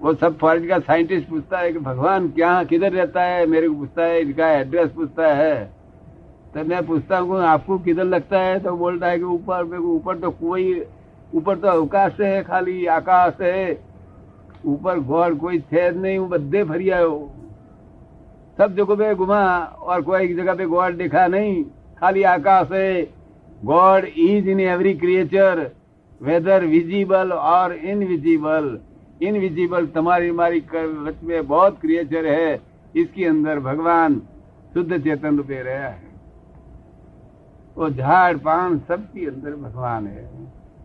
वो सब फॉरेन का साइंटिस्ट पूछता है कि भगवान, क्या, किधर रहता है? मेरे को पूछता है इनका एड्रेस पूछता है। तो मैं पूछता हूँ, आपको किधर लगता है? तो बोलता है कि ऊपर, मेरे को ऊपर तो कोई, ऊपर तो अवकाश है, खाली आकाश है। ऊपर गॉड कोई छेद नहीं, वो बद्दे फरिया हो सब जगह पे घुमा और कोई जगह पे गॉड देखा नहीं। खाली आकाश है। God is in every creature whether visible और इनविजिबल इनविजिबल तुम्हारी हमारी वच में बहुत क्रिएचर है इसके अंदर भगवान शुद्ध चेतन रूपे रहा है। वो झाड़ पान सबके अंदर भगवान है।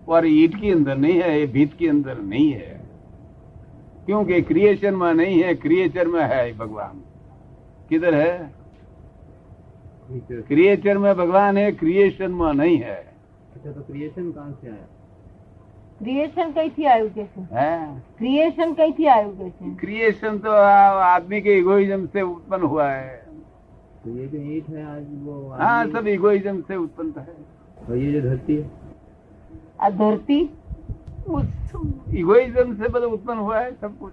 और ईट के अंदर नहीं है ये भीत के अंदर नहीं है। क्योंकि क्रिएशन में नहीं है क्रिएचर में है भगवान। किधर है? क्रिएचर में भगवान है क्रिएशन में नहीं है। अच्छा तो क्रिएशन कहाँ से आया? ક્રિએશન કઈથી આવ્યું કે છે है ક્રિએશન કઈથી આવ્યું કે છે क्रिएशन तो आ- आदमी के इगोइज्म से उत्पन्न हुआ है तो ये जो ईट है आज वो हाँ आदमी- सब इगोइज्म से उत्पन्न है और ये जो धरती है આ ધરતી उस इगोइज्म से मतलब उत्पन्न हुआ है सब कुछ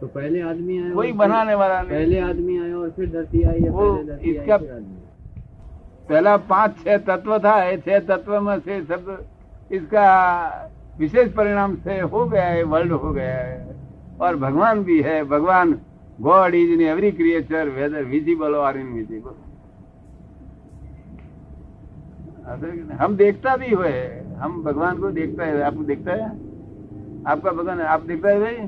तो पहले आदमी आया कोई और बनाने वाला नहीं पहले आदमी आया और फिर धरती आई या वो पहले धरती इसका- आई फिर आदमी पहला पांच छह तत्व था ये छह तत्व में से सब इसका विशेष परिणाम से हो गया है, वर्ल्ड हो गया है। और भगवान भी है। भगवान God is in every creature, whether visible और इनविजिबल। हम देखता भी हुए हम भगवान को देखता है। आपको देखता है? आपका भगवान, आप देखता है भाई?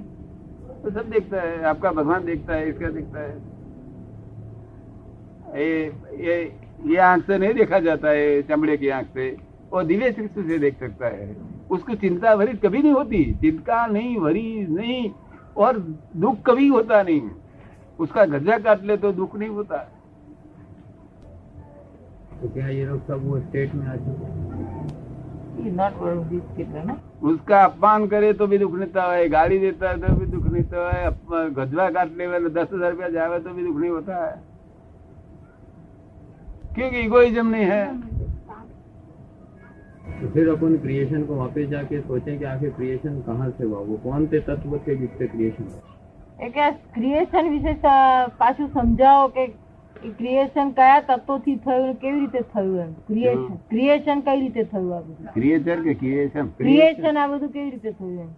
तो सब देखता है। आपका भगवान देखता है, इसका देखता है। ये ये ये आँख से नहीं देखा जाता है, चमड़े की आँख से। और दिव्य दृष्टि से देख सकता है। उसको चिंता भरी कभी नहीं होती। चिंता नहीं भरी नहीं और दुख कभी होता नहीं। उसका गजा काट ले तो दुख नहीं होता। तो क्या ये लोग सब वो स्टेट में आ चुके उसका अपमान करे तो भी दुख नहीं है गाड़ी देता है तो भी दुख नहीं है गजवा काटने वाले दस हज़ार रुपया जावे तो भी दुख नहीं होता है। क्योंकि इगोइज्म नहीं है। तो फिर अपन क्रिएशन को वापस जाके सोचें कि आखिर क्रिएशन कहाँ से हुआ वो कौन से तत्व थे जिससे क्रिएशन हुआ એટલે કે ક્રિએશન વિશે સ- પાછું સમજાવો કે ક્રિએશન કયા તત્વોથી થયું ને કેવી રીતે થયું એમ ક્રિએશન ક્રિએશન કઈ રીતે થયું આ બધું क्रिएचर के क्रिएशन ક્રિએશન આ બધું કેવી રીતે થયું એમ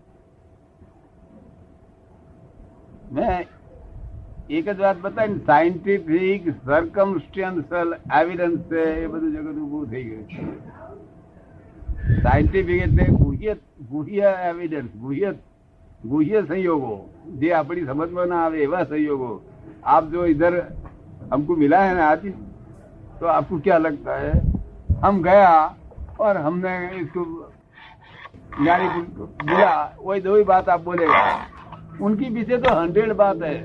મેં એક જ વાત બતાવી સાયન્ટિફિક સર્કમસ્ટન્શિયલ એવિડન્સ છે એ બધું જગત ઉભું થઈ ગયું છે સાયન્ટિફિક એટલે ગુહ્ય ગુહ્ય એવિડન્સ ગુહ્ય गुह्य संयोगों जे अपनी समझ में ना आवे एवं संयोगों आप जो इधर हमको मिला है ना आज तो आपको क्या लगता है हम गया और हमने इसको ज्ञानी को दिया वही दो ही बात आप बोलेगा उनकी पीछे तो हंड्रेड बात है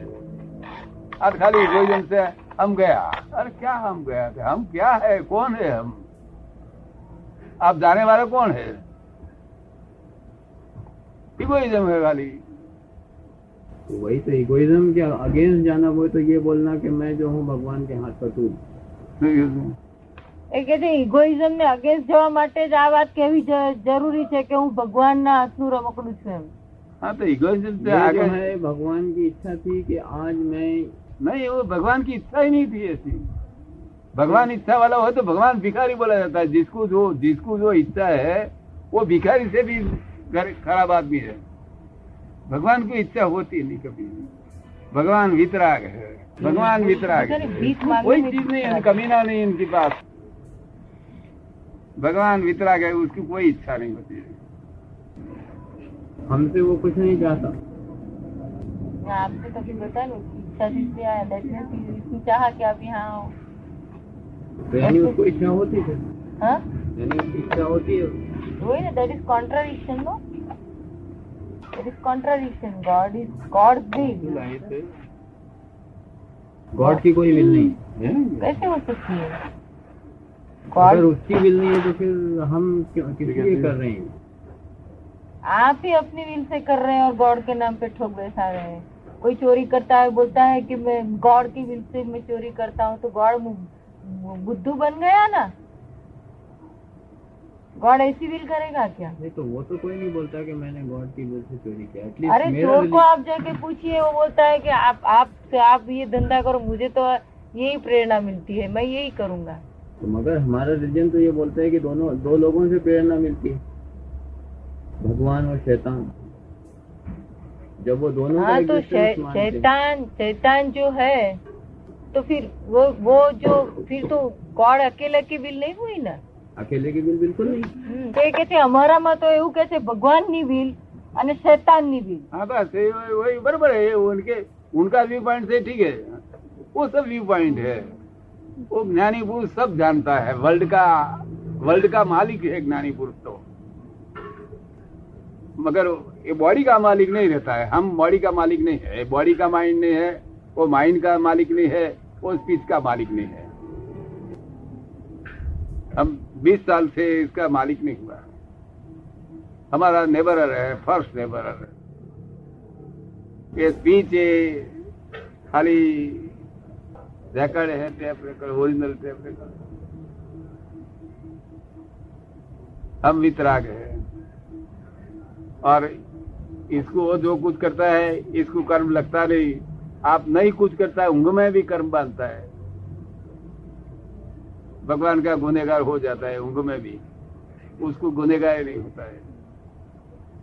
और खाली इगोइज्म से हम गया अरे क्या हम गया थे हम क्या है कौन है हम आप जाने वाले कौन है इगोइज्म है खाली तो वही तो इगोइज्म के अगेंस्ट जाना वो तो ये बोलना कि मैं जो हूँ भगवान के हाथ पर हूँ એ કે છે ઇગોઇઝમ ને અગેન્સ્ટ જવા માટે જ આ વાત કહેવી જ- જરૂરી છે કે હું ભગવાનના હાથનું રમકડું છું એમ हाँ तो इगोइज्म से ये जो आगे है भगवान की इच्छा थी कि आज मैं नहीं वो भगवान की इच्छा ही नहीं थी ऐसी भगवान इच्छा वाला हो तो भगवान भिखारी बोला जाता है। जिसको जो जिसको जो इच्छा है वो भिखारी से भी खराब आदमी है। भगवान को इच्छा होती नहीं कभी भगवान वितराग है। भगवान वितराग है। कोई चीज़ नहीं है कमीना नहीं इनके पास भगवान वितराग है उसकी कोई इच्छा नहीं होती है। हमसे वो कुछ नहीं चाहता। आपने कभी ना उसकी इच्छा से आया चाहा कि आप यहाँ यानी उसको इच्छा होती हाँ। यानी उसकी इच्छा होती है। वही ना that is contradiction no. That is contradiction God is God God की कोई विल नहीं है। कैसे हो सकती है? अगर उसकी विल नहीं है तो फिर हम क्यों किसके लिए कर रहे हैं? आप ही अपनी विल से कर रहे हैं और गॉड के नाम पे ठोक बैठा रहे हैं। कोई चोरी करता है बोलता है कि मैं गॉड की विल से मैं चोरी करता हूँ तो गॉड बुद्धू बन गया ना? गॉड ऐसी विल करेगा क्या? नहीं तो वो तो कोई नहीं बोलता कि मैंने गॉड की विल से चोरी किया। अरे चोर को आप जाके पूछिए वो बोलता है कि आप आप आप ये धंधा करो मुझे तो यही प्रेरणा मिलती है मैं यही करूँगा। तो मगर हमारा रिलीजन तो ये बोलता है कि दोनों दो लोगों से प्रेरणा मिलती है भगवान और शैतान। जब वो दोनों हाँ तो शैतान शैतान जो है तो फिर वो वो जो फिर तो गॉड अकेले की बिल नहीं हुई ना અકેલે की बिल बिल्कुल नहीं હમ, તો એ કે છે અમારામાં તો એવું કે છે ભગવાનની વિલ અને શૈતાનની વિલ हाँ बस ये वही वही बराबर है ये उनके उनका व्यू पॉइंट से ठीक है वो सब व्यू पॉइंट है वो ज्ञानी पुरुष सब जानता है वर्ल्ड का वर्ल्ड का मालिक है ज्ञानी पुरुष तो मगर ये बॉडी का मालिक नहीं रहता है हम बॉडी का मालिक नहीं है बॉडी का माइंड नहीं है वो माइंड का मालिक नहीं है, वो स्पीच का मालिक नहीं है। हम 20 साल से इसका मालिक नहीं हुआ। हमारा नेबरर है फ़र्स्ट नेबरर ये स्पीच खाली रेकर्ड है tape record original tape record हम वितराग है। और इसको जो कुछ करता है, इसको कर्म लगता नहीं। आप नहीं कुछ करता है उंग में भी कर्म बांधता है। भगवान का गुनेगार हो जाता है उंग में भी। उसको गुनेगार नहीं होता है।